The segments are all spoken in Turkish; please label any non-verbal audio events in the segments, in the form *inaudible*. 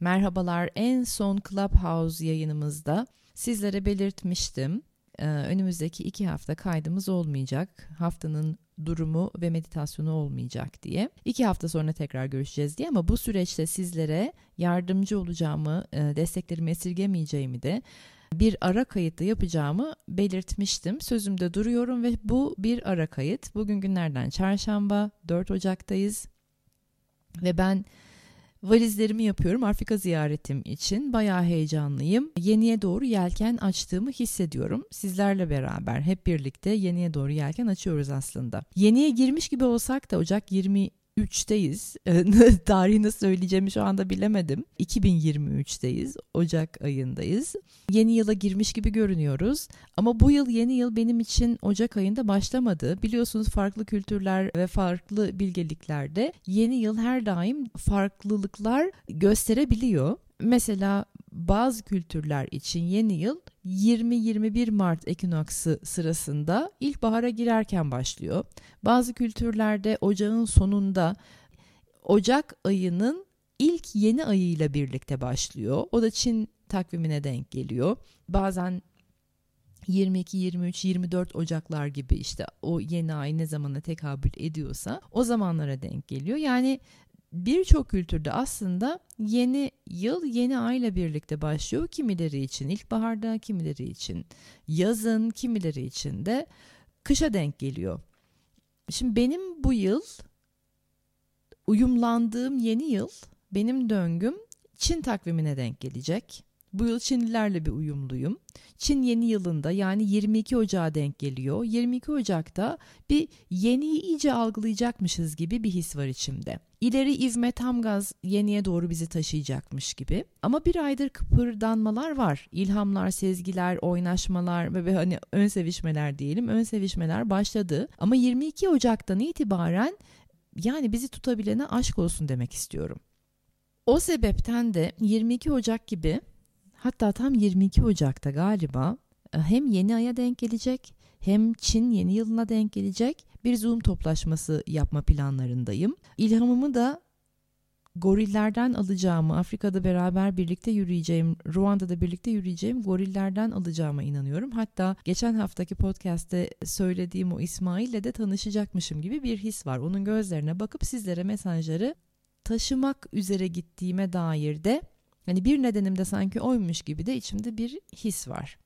Merhabalar en son Clubhouse yayınımızda sizlere belirtmiştim. Ee, önümüzdeki iki hafta kaydımız olmayacak. Haftanın durumu ve meditasyonu olmayacak diye. İki hafta sonra tekrar görüşeceğiz diye ama bu süreçte sizlere yardımcı olacağımı, e, desteklerimi esirgemeyeceğimi de bir ara kayıtta yapacağımı belirtmiştim. Sözümde duruyorum ve bu bir ara kayıt. Bugün günlerden çarşamba 4 Ocak'tayız ve ben Valizlerimi yapıyorum Afrika ziyaretim için. Bayağı heyecanlıyım. Yeniye doğru yelken açtığımı hissediyorum. Sizlerle beraber hep birlikte yeniye doğru yelken açıyoruz aslında. Yeniye girmiş gibi olsak da Ocak 20 2023'teyiz. *laughs* Tarihi nasıl söyleyeceğimi şu anda bilemedim. 2023'teyiz. Ocak ayındayız. Yeni yıla girmiş gibi görünüyoruz. Ama bu yıl yeni yıl benim için Ocak ayında başlamadı. Biliyorsunuz farklı kültürler ve farklı bilgeliklerde yeni yıl her daim farklılıklar gösterebiliyor. Mesela bazı kültürler için yeni yıl 20-21 Mart ekinoksı sırasında ilkbahara girerken başlıyor. Bazı kültürlerde ocağın sonunda Ocak ayının ilk yeni ayıyla birlikte başlıyor. O da Çin takvimine denk geliyor. Bazen 22, 23, 24 Ocaklar gibi işte o yeni ay ne zamana tekabül ediyorsa o zamanlara denk geliyor. Yani birçok kültürde aslında yeni yıl yeni ayla birlikte başlıyor. Kimileri için ilkbaharda, kimileri için yazın, kimileri için de kışa denk geliyor. Şimdi benim bu yıl uyumlandığım yeni yıl benim döngüm Çin takvimine denk gelecek. Bu yıl Çinlilerle bir uyumluyum. Çin yeni yılında yani 22 Ocağı denk geliyor. 22 Ocak'ta bir yeniyi iyice algılayacakmışız gibi bir his var içimde. İleri ivme tam gaz yeniye doğru bizi taşıyacakmış gibi. Ama bir aydır kıpırdanmalar var. İlhamlar, sezgiler, oynaşmalar ve hani ön sevişmeler diyelim. Ön sevişmeler başladı. Ama 22 Ocak'tan itibaren yani bizi tutabilene aşk olsun demek istiyorum. O sebepten de 22 Ocak gibi Hatta tam 22 Ocak'ta galiba e, hem yeni aya denk gelecek hem Çin yeni yılına denk gelecek bir Zoom toplaşması yapma planlarındayım. İlhamımı da gorillerden alacağımı, Afrika'da beraber birlikte yürüyeceğim, Ruanda'da birlikte yürüyeceğim gorillerden alacağıma inanıyorum. Hatta geçen haftaki podcast'te söylediğim o İsmail'le de tanışacakmışım gibi bir his var. Onun gözlerine bakıp sizlere mesajları taşımak üzere gittiğime dair de Hani bir nedenim de sanki oymuş gibi de içimde bir his var.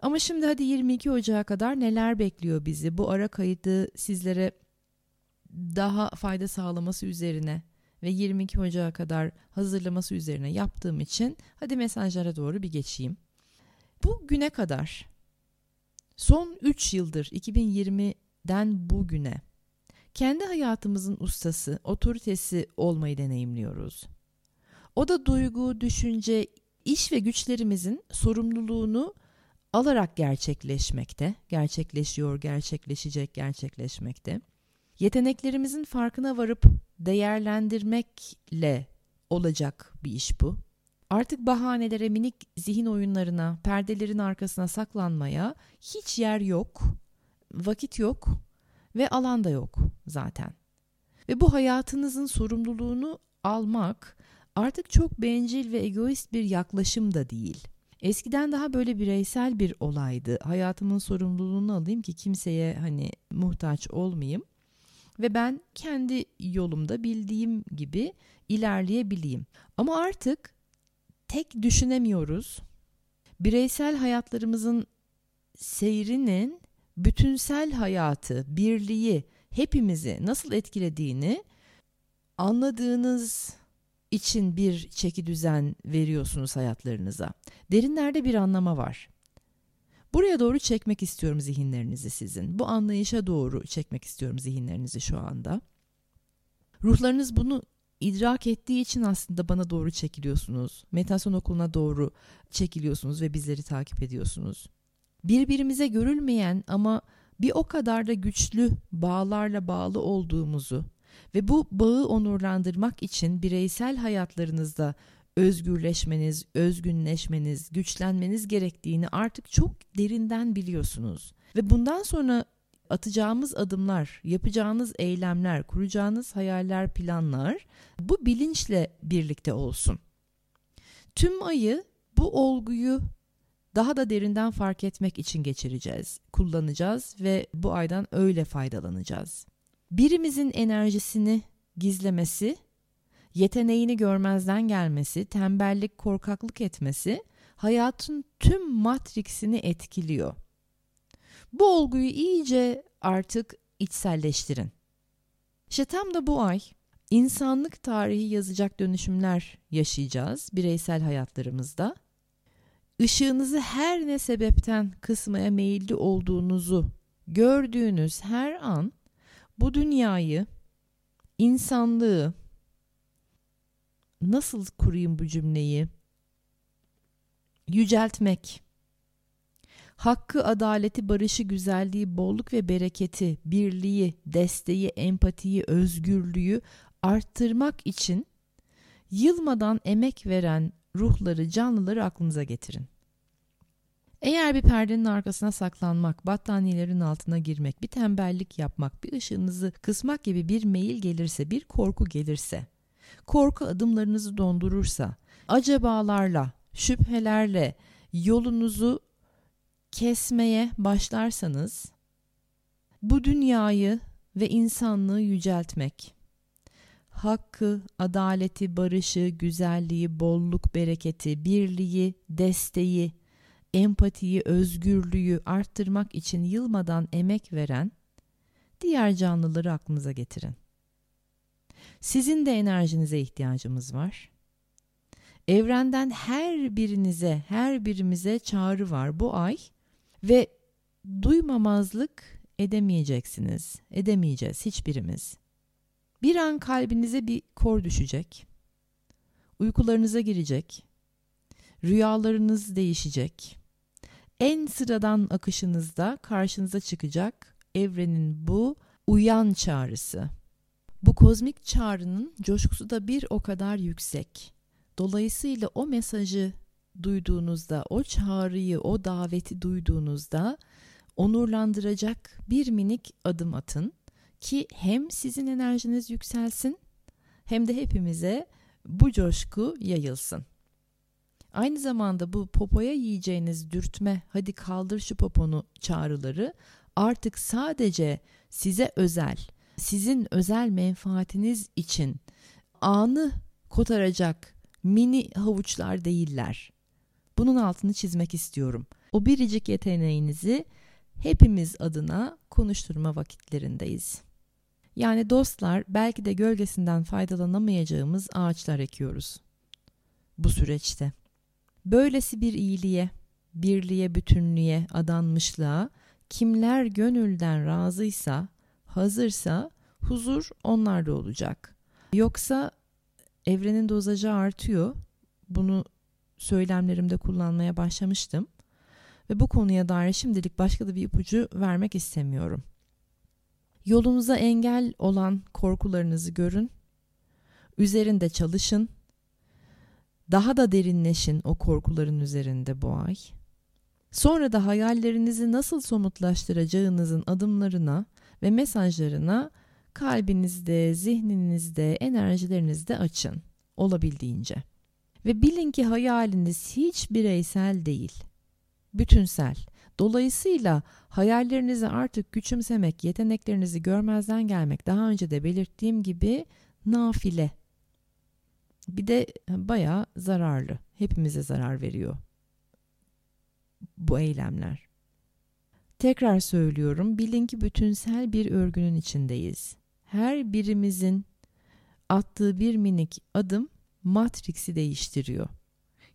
Ama şimdi hadi 22 Ocağı kadar neler bekliyor bizi? Bu ara kaydı sizlere daha fayda sağlaması üzerine ve 22 Ocağı kadar hazırlaması üzerine yaptığım için hadi mesajlara doğru bir geçeyim. Bu güne kadar son 3 yıldır 2020'den bugüne kendi hayatımızın ustası, otoritesi olmayı deneyimliyoruz. O da duygu, düşünce, iş ve güçlerimizin sorumluluğunu alarak gerçekleşmekte, gerçekleşiyor, gerçekleşecek, gerçekleşmekte. Yeteneklerimizin farkına varıp değerlendirmekle olacak bir iş bu. Artık bahanelere, minik zihin oyunlarına, perdelerin arkasına saklanmaya hiç yer yok, vakit yok ve alan da yok zaten. Ve bu hayatınızın sorumluluğunu almak artık çok bencil ve egoist bir yaklaşım da değil. Eskiden daha böyle bireysel bir olaydı. Hayatımın sorumluluğunu alayım ki kimseye hani muhtaç olmayayım ve ben kendi yolumda bildiğim gibi ilerleyebileyim. Ama artık tek düşünemiyoruz. Bireysel hayatlarımızın seyrinin bütünsel hayatı, birliği, hepimizi nasıl etkilediğini anladığınız için bir çeki düzen veriyorsunuz hayatlarınıza. Derinlerde bir anlama var. Buraya doğru çekmek istiyorum zihinlerinizi sizin. Bu anlayışa doğru çekmek istiyorum zihinlerinizi şu anda. Ruhlarınız bunu idrak ettiği için aslında bana doğru çekiliyorsunuz. Meditasyon okuluna doğru çekiliyorsunuz ve bizleri takip ediyorsunuz. Birbirimize görülmeyen ama bir o kadar da güçlü bağlarla bağlı olduğumuzu ve bu bağı onurlandırmak için bireysel hayatlarınızda özgürleşmeniz, özgünleşmeniz, güçlenmeniz gerektiğini artık çok derinden biliyorsunuz. Ve bundan sonra atacağımız adımlar, yapacağınız eylemler, kuracağınız hayaller, planlar bu bilinçle birlikte olsun. Tüm ayı bu olguyu daha da derinden fark etmek için geçireceğiz, kullanacağız ve bu aydan öyle faydalanacağız. Birimizin enerjisini gizlemesi, yeteneğini görmezden gelmesi, tembellik, korkaklık etmesi hayatın tüm matriksini etkiliyor. Bu olguyu iyice artık içselleştirin. İşte tam da bu ay insanlık tarihi yazacak dönüşümler yaşayacağız bireysel hayatlarımızda. Işığınızı her ne sebepten kısmaya meyilli olduğunuzu gördüğünüz her an bu dünyayı, insanlığı nasıl kurayım bu cümleyi? Yüceltmek, hakkı, adaleti, barışı, güzelliği, bolluk ve bereketi, birliği, desteği, empatiyi, özgürlüğü arttırmak için yılmadan emek veren ruhları, canlıları aklınıza getirin. Eğer bir perdenin arkasına saklanmak, battaniyelerin altına girmek, bir tembellik yapmak, bir ışığınızı kısmak gibi bir meyil gelirse, bir korku gelirse, korku adımlarınızı dondurursa, acabalarla, şüphelerle yolunuzu kesmeye başlarsanız, bu dünyayı ve insanlığı yüceltmek, hakkı, adaleti, barışı, güzelliği, bolluk, bereketi, birliği, desteği, empatiyi, özgürlüğü arttırmak için yılmadan emek veren diğer canlıları aklınıza getirin. Sizin de enerjinize ihtiyacımız var. Evrenden her birinize, her birimize çağrı var bu ay ve duymamazlık edemeyeceksiniz. Edemeyeceğiz hiçbirimiz. Bir an kalbinize bir kor düşecek. Uykularınıza girecek. Rüyalarınız değişecek. En sıradan akışınızda karşınıza çıkacak evrenin bu uyan çağrısı. Bu kozmik çağrının coşkusu da bir o kadar yüksek. Dolayısıyla o mesajı duyduğunuzda, o çağrıyı, o daveti duyduğunuzda onurlandıracak bir minik adım atın ki hem sizin enerjiniz yükselsin hem de hepimize bu coşku yayılsın. Aynı zamanda bu popoya yiyeceğiniz dürtme hadi kaldır şu poponu çağrıları artık sadece size özel, sizin özel menfaatiniz için anı kotaracak mini havuçlar değiller. Bunun altını çizmek istiyorum. O biricik yeteneğinizi hepimiz adına konuşturma vakitlerindeyiz. Yani dostlar belki de gölgesinden faydalanamayacağımız ağaçlar ekiyoruz bu süreçte. Böylesi bir iyiliğe, birliğe, bütünlüğe, adanmışlığa kimler gönülden razıysa, hazırsa huzur onlarda olacak. Yoksa evrenin dozajı artıyor. Bunu söylemlerimde kullanmaya başlamıştım. Ve bu konuya dair şimdilik başka da bir ipucu vermek istemiyorum. Yolunuza engel olan korkularınızı görün. Üzerinde çalışın. Daha da derinleşin o korkuların üzerinde bu ay. Sonra da hayallerinizi nasıl somutlaştıracağınızın adımlarına ve mesajlarına kalbinizde, zihninizde, enerjilerinizde açın olabildiğince. Ve bilin ki hayaliniz hiç bireysel değil, bütünsel. Dolayısıyla hayallerinizi artık küçümsemek, yeteneklerinizi görmezden gelmek daha önce de belirttiğim gibi nafile. Bir de bayağı zararlı. Hepimize zarar veriyor bu eylemler. Tekrar söylüyorum, bilin ki bütünsel bir örgünün içindeyiz. Her birimizin attığı bir minik adım Matrix'i değiştiriyor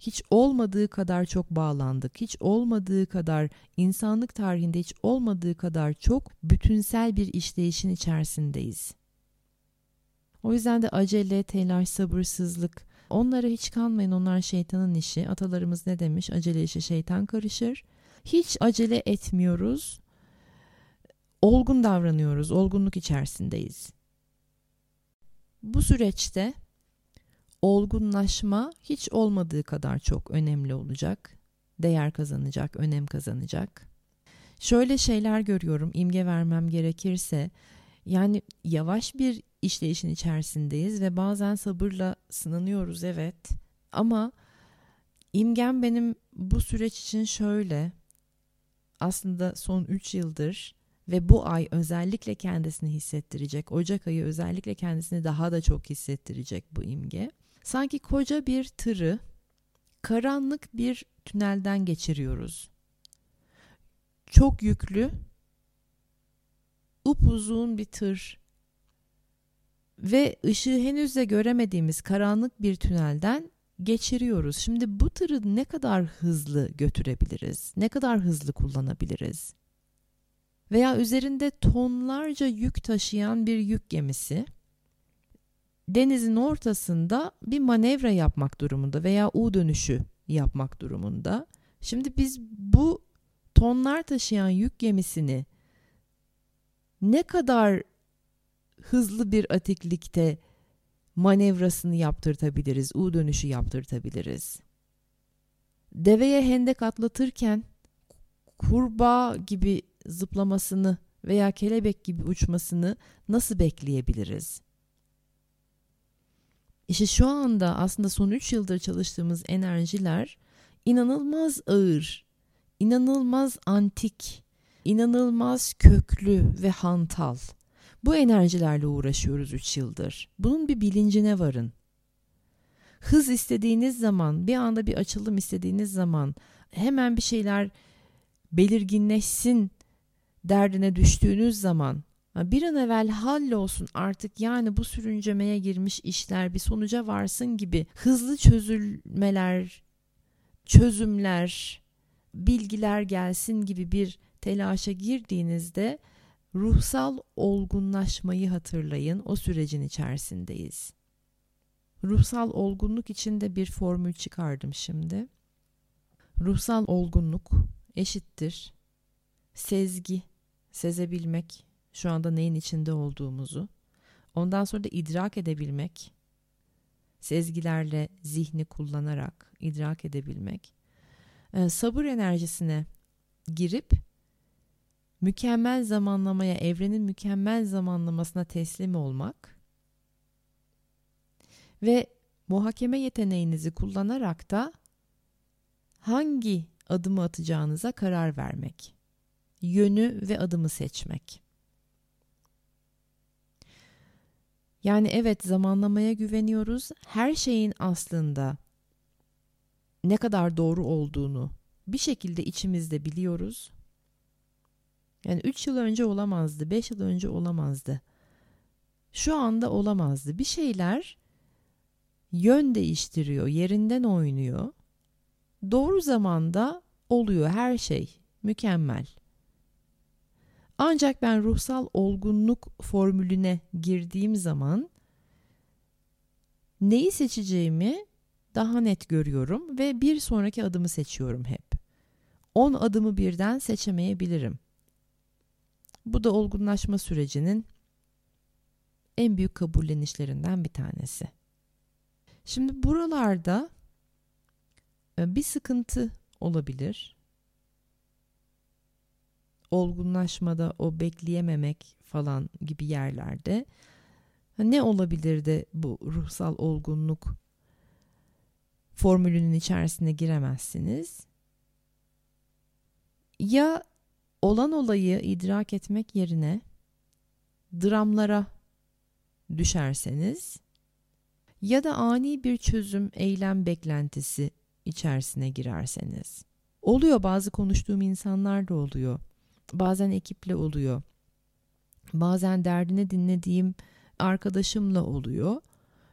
hiç olmadığı kadar çok bağlandık. Hiç olmadığı kadar insanlık tarihinde hiç olmadığı kadar çok bütünsel bir işleyişin içerisindeyiz. O yüzden de acele, telaş, sabırsızlık onlara hiç kanmayın onlar şeytanın işi. Atalarımız ne demiş? Acele işe şeytan karışır. Hiç acele etmiyoruz. Olgun davranıyoruz. Olgunluk içerisindeyiz. Bu süreçte olgunlaşma hiç olmadığı kadar çok önemli olacak. Değer kazanacak, önem kazanacak. Şöyle şeyler görüyorum imge vermem gerekirse yani yavaş bir işleyişin içerisindeyiz ve bazen sabırla sınanıyoruz evet ama İmgem benim bu süreç için şöyle aslında son 3 yıldır ve bu ay özellikle kendisini hissettirecek. Ocak ayı özellikle kendisini daha da çok hissettirecek bu imge. Sanki koca bir tırı karanlık bir tünelden geçiriyoruz. Çok yüklü, upuzun bir tır ve ışığı henüz de göremediğimiz karanlık bir tünelden geçiriyoruz. Şimdi bu tırı ne kadar hızlı götürebiliriz? Ne kadar hızlı kullanabiliriz? Veya üzerinde tonlarca yük taşıyan bir yük gemisi denizin ortasında bir manevra yapmak durumunda veya U dönüşü yapmak durumunda. Şimdi biz bu tonlar taşıyan yük gemisini ne kadar hızlı bir atiklikte manevrasını yaptırtabiliriz, U dönüşü yaptırtabiliriz. Deveye hendek atlatırken kurbağa gibi zıplamasını veya kelebek gibi uçmasını nasıl bekleyebiliriz? İşte şu anda aslında son 3 yıldır çalıştığımız enerjiler inanılmaz ağır, inanılmaz antik, inanılmaz köklü ve hantal. Bu enerjilerle uğraşıyoruz 3 yıldır. Bunun bir bilincine varın. Hız istediğiniz zaman, bir anda bir açılım istediğiniz zaman hemen bir şeyler belirginleşsin derdine düştüğünüz zaman bir an evvel hallolsun artık yani bu sürüncemeye girmiş işler bir sonuca varsın gibi hızlı çözülmeler, çözümler, bilgiler gelsin gibi bir telaşa girdiğinizde ruhsal olgunlaşmayı hatırlayın. O sürecin içerisindeyiz. Ruhsal olgunluk içinde bir formül çıkardım şimdi. Ruhsal olgunluk eşittir sezgi, sezebilmek, şu anda neyin içinde olduğumuzu, ondan sonra da idrak edebilmek, sezgilerle zihni kullanarak idrak edebilmek, e, sabır enerjisine girip mükemmel zamanlamaya, evrenin mükemmel zamanlamasına teslim olmak ve muhakeme yeteneğinizi kullanarak da hangi adımı atacağınıza karar vermek, yönü ve adımı seçmek. Yani evet zamanlamaya güveniyoruz. Her şeyin aslında ne kadar doğru olduğunu bir şekilde içimizde biliyoruz. Yani 3 yıl önce olamazdı, 5 yıl önce olamazdı. Şu anda olamazdı. Bir şeyler yön değiştiriyor, yerinden oynuyor. Doğru zamanda oluyor her şey. Mükemmel. Ancak ben ruhsal olgunluk formülüne girdiğim zaman neyi seçeceğimi daha net görüyorum ve bir sonraki adımı seçiyorum hep. 10 adımı birden seçemeyebilirim. Bu da olgunlaşma sürecinin en büyük kabullenişlerinden bir tanesi. Şimdi buralarda e, bir sıkıntı olabilir olgunlaşmada o bekleyememek falan gibi yerlerde ne olabilir de bu ruhsal olgunluk formülünün içerisine giremezsiniz. Ya olan olayı idrak etmek yerine dramlara düşerseniz ya da ani bir çözüm eylem beklentisi içerisine girerseniz. Oluyor bazı konuştuğum insanlar da oluyor bazen ekiple oluyor. Bazen derdini dinlediğim arkadaşımla oluyor.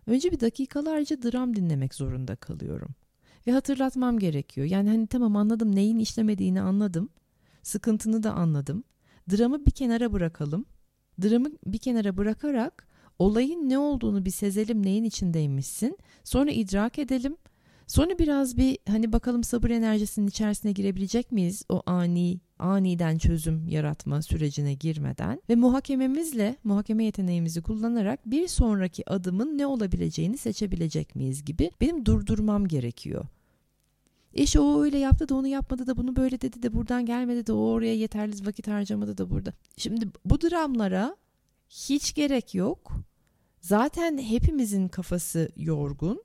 Önce bir dakikalarca dram dinlemek zorunda kalıyorum. Ve hatırlatmam gerekiyor. Yani hani tamam anladım neyin işlemediğini anladım. Sıkıntını da anladım. Dramı bir kenara bırakalım. Dramı bir kenara bırakarak olayın ne olduğunu bir sezelim neyin içindeymişsin. Sonra idrak edelim. Sonra biraz bir hani bakalım sabır enerjisinin içerisine girebilecek miyiz o ani aniden çözüm yaratma sürecine girmeden ve muhakememizle muhakeme yeteneğimizi kullanarak bir sonraki adımın ne olabileceğini seçebilecek miyiz gibi benim durdurmam gerekiyor. İşte o öyle yaptı da onu yapmadı da bunu böyle dedi de buradan gelmedi de o oraya yeterli vakit harcamadı da burada. Şimdi bu dramlara hiç gerek yok. Zaten hepimizin kafası yorgun.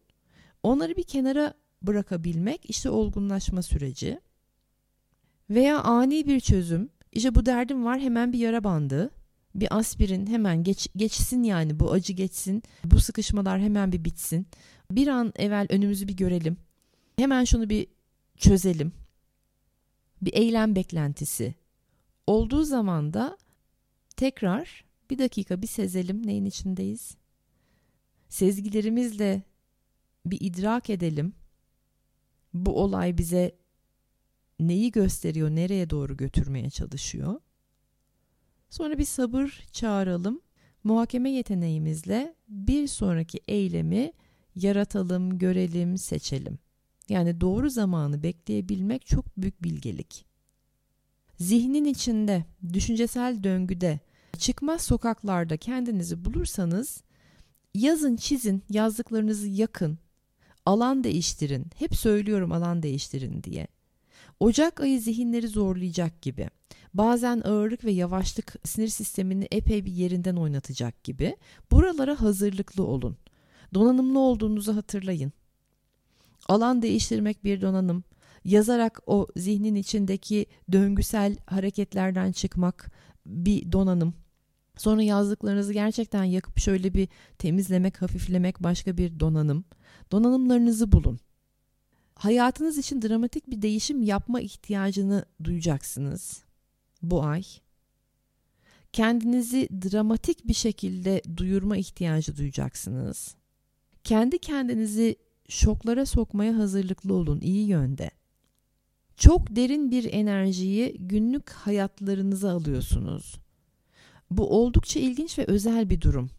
Onları bir kenara bırakabilmek işte olgunlaşma süreci. Veya ani bir çözüm. İşte bu derdim var hemen bir yara bandı. Bir aspirin hemen geç, geçsin yani bu acı geçsin. Bu sıkışmalar hemen bir bitsin. Bir an evvel önümüzü bir görelim. Hemen şunu bir çözelim. Bir eylem beklentisi olduğu zaman da tekrar bir dakika bir sezelim neyin içindeyiz. Sezgilerimizle bir idrak edelim. Bu olay bize neyi gösteriyor, nereye doğru götürmeye çalışıyor. Sonra bir sabır çağıralım. Muhakeme yeteneğimizle bir sonraki eylemi yaratalım, görelim, seçelim. Yani doğru zamanı bekleyebilmek çok büyük bilgelik. Zihnin içinde, düşüncesel döngüde, çıkmaz sokaklarda kendinizi bulursanız yazın, çizin, yazdıklarınızı yakın, alan değiştirin. Hep söylüyorum alan değiştirin diye. Ocak ayı zihinleri zorlayacak gibi. Bazen ağırlık ve yavaşlık sinir sistemini epey bir yerinden oynatacak gibi. Buralara hazırlıklı olun. Donanımlı olduğunuzu hatırlayın. Alan değiştirmek bir donanım. Yazarak o zihnin içindeki döngüsel hareketlerden çıkmak bir donanım. Sonra yazdıklarınızı gerçekten yakıp şöyle bir temizlemek, hafiflemek başka bir donanım. Donanımlarınızı bulun. Hayatınız için dramatik bir değişim yapma ihtiyacını duyacaksınız bu ay. Kendinizi dramatik bir şekilde duyurma ihtiyacı duyacaksınız. Kendi kendinizi şoklara sokmaya hazırlıklı olun iyi yönde. Çok derin bir enerjiyi günlük hayatlarınıza alıyorsunuz. Bu oldukça ilginç ve özel bir durum.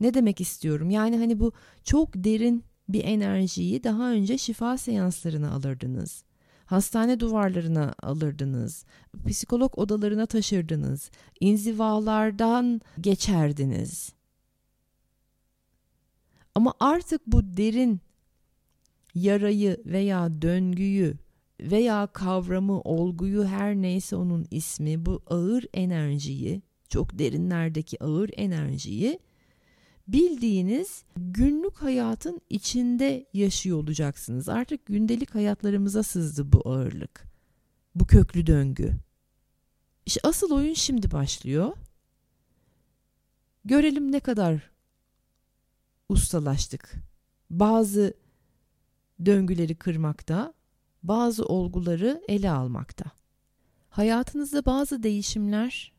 Ne demek istiyorum? Yani hani bu çok derin bir enerjiyi daha önce şifa seanslarına alırdınız. Hastane duvarlarına alırdınız. Psikolog odalarına taşırdınız. inzivalardan geçerdiniz. Ama artık bu derin yarayı veya döngüyü veya kavramı, olguyu her neyse onun ismi bu ağır enerjiyi, çok derinlerdeki ağır enerjiyi bildiğiniz günlük hayatın içinde yaşıyor olacaksınız. Artık gündelik hayatlarımıza sızdı bu ağırlık. Bu köklü döngü. İşte asıl oyun şimdi başlıyor. Görelim ne kadar ustalaştık. Bazı döngüleri kırmakta, bazı olguları ele almakta. Hayatınızda bazı değişimler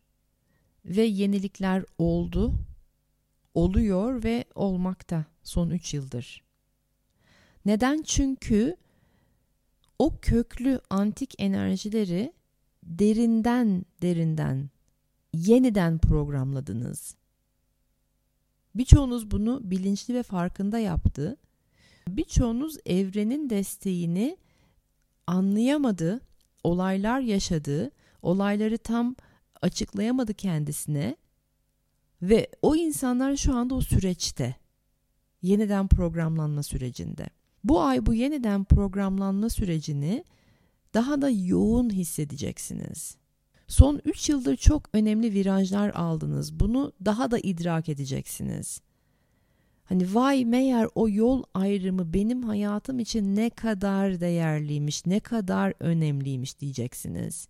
ve yenilikler oldu oluyor ve olmakta son 3 yıldır. Neden? Çünkü o köklü antik enerjileri derinden derinden yeniden programladınız. Birçoğunuz bunu bilinçli ve farkında yaptı. Birçoğunuz evrenin desteğini anlayamadı, olaylar yaşadı, olayları tam açıklayamadı kendisine ve o insanlar şu anda o süreçte. Yeniden programlanma sürecinde. Bu ay bu yeniden programlanma sürecini daha da yoğun hissedeceksiniz. Son 3 yıldır çok önemli virajlar aldınız. Bunu daha da idrak edeceksiniz. Hani vay meğer o yol ayrımı benim hayatım için ne kadar değerliymiş, ne kadar önemliymiş diyeceksiniz.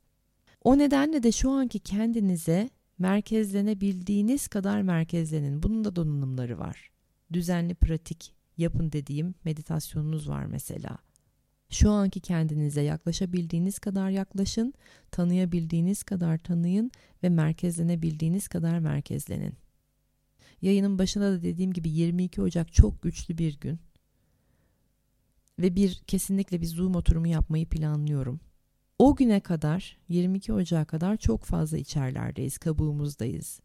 O nedenle de şu anki kendinize merkezlenebildiğiniz kadar merkezlenin. Bunun da donanımları var. Düzenli pratik yapın dediğim meditasyonunuz var mesela. Şu anki kendinize yaklaşabildiğiniz kadar yaklaşın, tanıyabildiğiniz kadar tanıyın ve merkezlenebildiğiniz kadar merkezlenin. Yayının başında da dediğim gibi 22 Ocak çok güçlü bir gün. Ve bir kesinlikle bir Zoom oturumu yapmayı planlıyorum. O güne kadar 22 Ocak'a kadar çok fazla içerlerdeyiz, kabuğumuzdayız.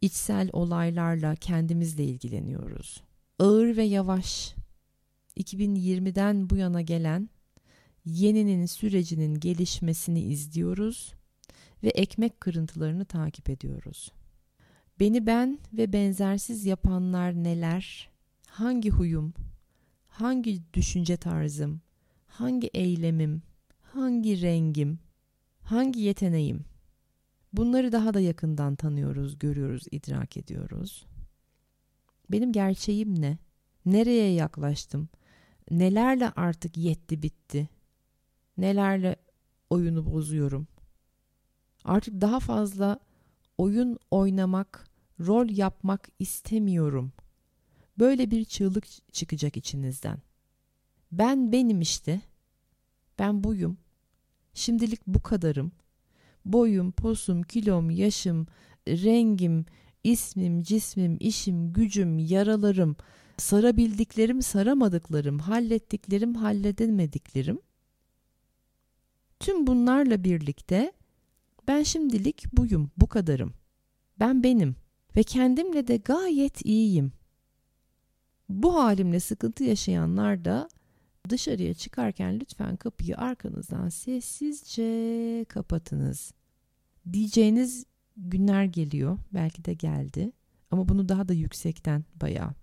İçsel olaylarla kendimizle ilgileniyoruz. Ağır ve yavaş 2020'den bu yana gelen yeninin sürecinin gelişmesini izliyoruz ve ekmek kırıntılarını takip ediyoruz. Beni ben ve benzersiz yapanlar neler? Hangi huyum? Hangi düşünce tarzım? Hangi eylemim? hangi rengim, hangi yeteneğim? Bunları daha da yakından tanıyoruz, görüyoruz, idrak ediyoruz. Benim gerçeğim ne? Nereye yaklaştım? Nelerle artık yetti bitti. Nelerle oyunu bozuyorum. Artık daha fazla oyun oynamak, rol yapmak istemiyorum. Böyle bir çığlık çıkacak içinizden. Ben benim işte. Ben buyum. Şimdilik bu kadarım. Boyum, posum, kilom, yaşım, rengim, ismim, cismim, işim, gücüm, yaralarım, sarabildiklerim, saramadıklarım, hallettiklerim, halledemediklerim. Tüm bunlarla birlikte ben şimdilik buyum, bu kadarım. Ben benim ve kendimle de gayet iyiyim. Bu halimle sıkıntı yaşayanlar da dışarıya çıkarken lütfen kapıyı arkanızdan sessizce kapatınız. Diyeceğiniz günler geliyor. Belki de geldi. Ama bunu daha da yüksekten bayağı.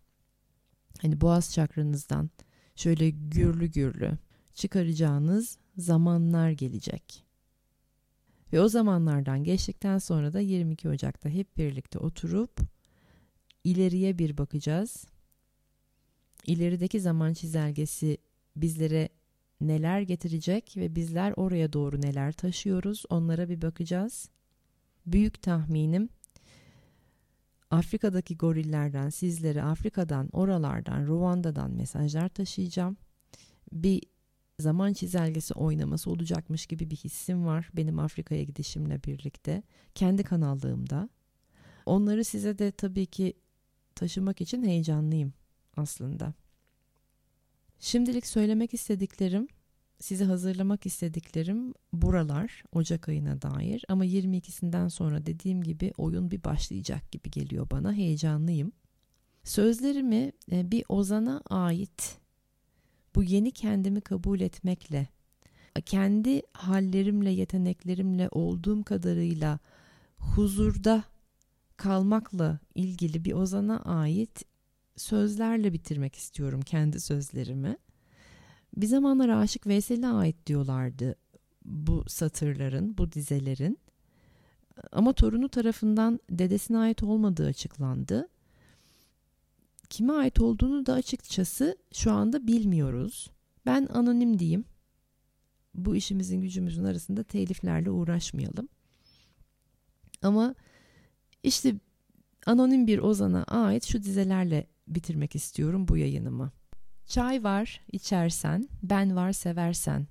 Hani boğaz çakranızdan şöyle gürlü gürlü çıkaracağınız zamanlar gelecek. Ve o zamanlardan geçtikten sonra da 22 Ocak'ta hep birlikte oturup ileriye bir bakacağız. İlerideki zaman çizelgesi bizlere neler getirecek ve bizler oraya doğru neler taşıyoruz onlara bir bakacağız. Büyük tahminim Afrika'daki gorillerden sizlere Afrika'dan, oralardan, Ruanda'dan mesajlar taşıyacağım. Bir zaman çizelgesi oynaması olacakmış gibi bir hissim var benim Afrika'ya gidişimle birlikte. Kendi kanallığımda. Onları size de tabii ki taşımak için heyecanlıyım aslında. Şimdilik söylemek istediklerim, sizi hazırlamak istediklerim buralar Ocak ayına dair ama 22'sinden sonra dediğim gibi oyun bir başlayacak gibi geliyor bana. Heyecanlıyım. Sözlerimi e, bir ozana ait bu yeni kendimi kabul etmekle kendi hallerimle, yeteneklerimle olduğum kadarıyla huzurda kalmakla ilgili bir ozana ait sözlerle bitirmek istiyorum kendi sözlerimi. Bir zamanlar Aşık Veysel'e ait diyorlardı bu satırların, bu dizelerin. Ama torunu tarafından dedesine ait olmadığı açıklandı. Kime ait olduğunu da açıkçası şu anda bilmiyoruz. Ben anonim diyeyim. Bu işimizin gücümüzün arasında teliflerle uğraşmayalım. Ama işte anonim bir ozana ait şu dizelerle bitirmek istiyorum bu yayınımı. Çay var içersen, ben var seversen,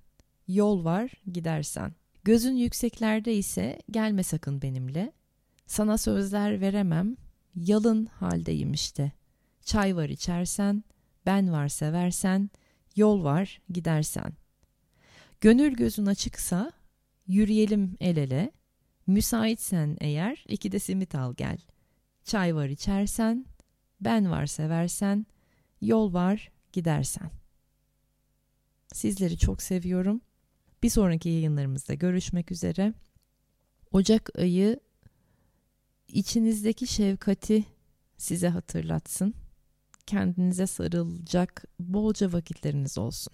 yol var gidersen. Gözün yükseklerde ise gelme sakın benimle. Sana sözler veremem, yalın haldeyim işte. Çay var içersen, ben var seversen, yol var gidersen. Gönül gözün açıksa, yürüyelim el ele. Müsaitsen eğer iki de simit al gel. Çay var içersen, ben var seversen, yol var gidersen. Sizleri çok seviyorum. Bir sonraki yayınlarımızda görüşmek üzere. Ocak ayı içinizdeki şefkati size hatırlatsın. Kendinize sarılacak bolca vakitleriniz olsun.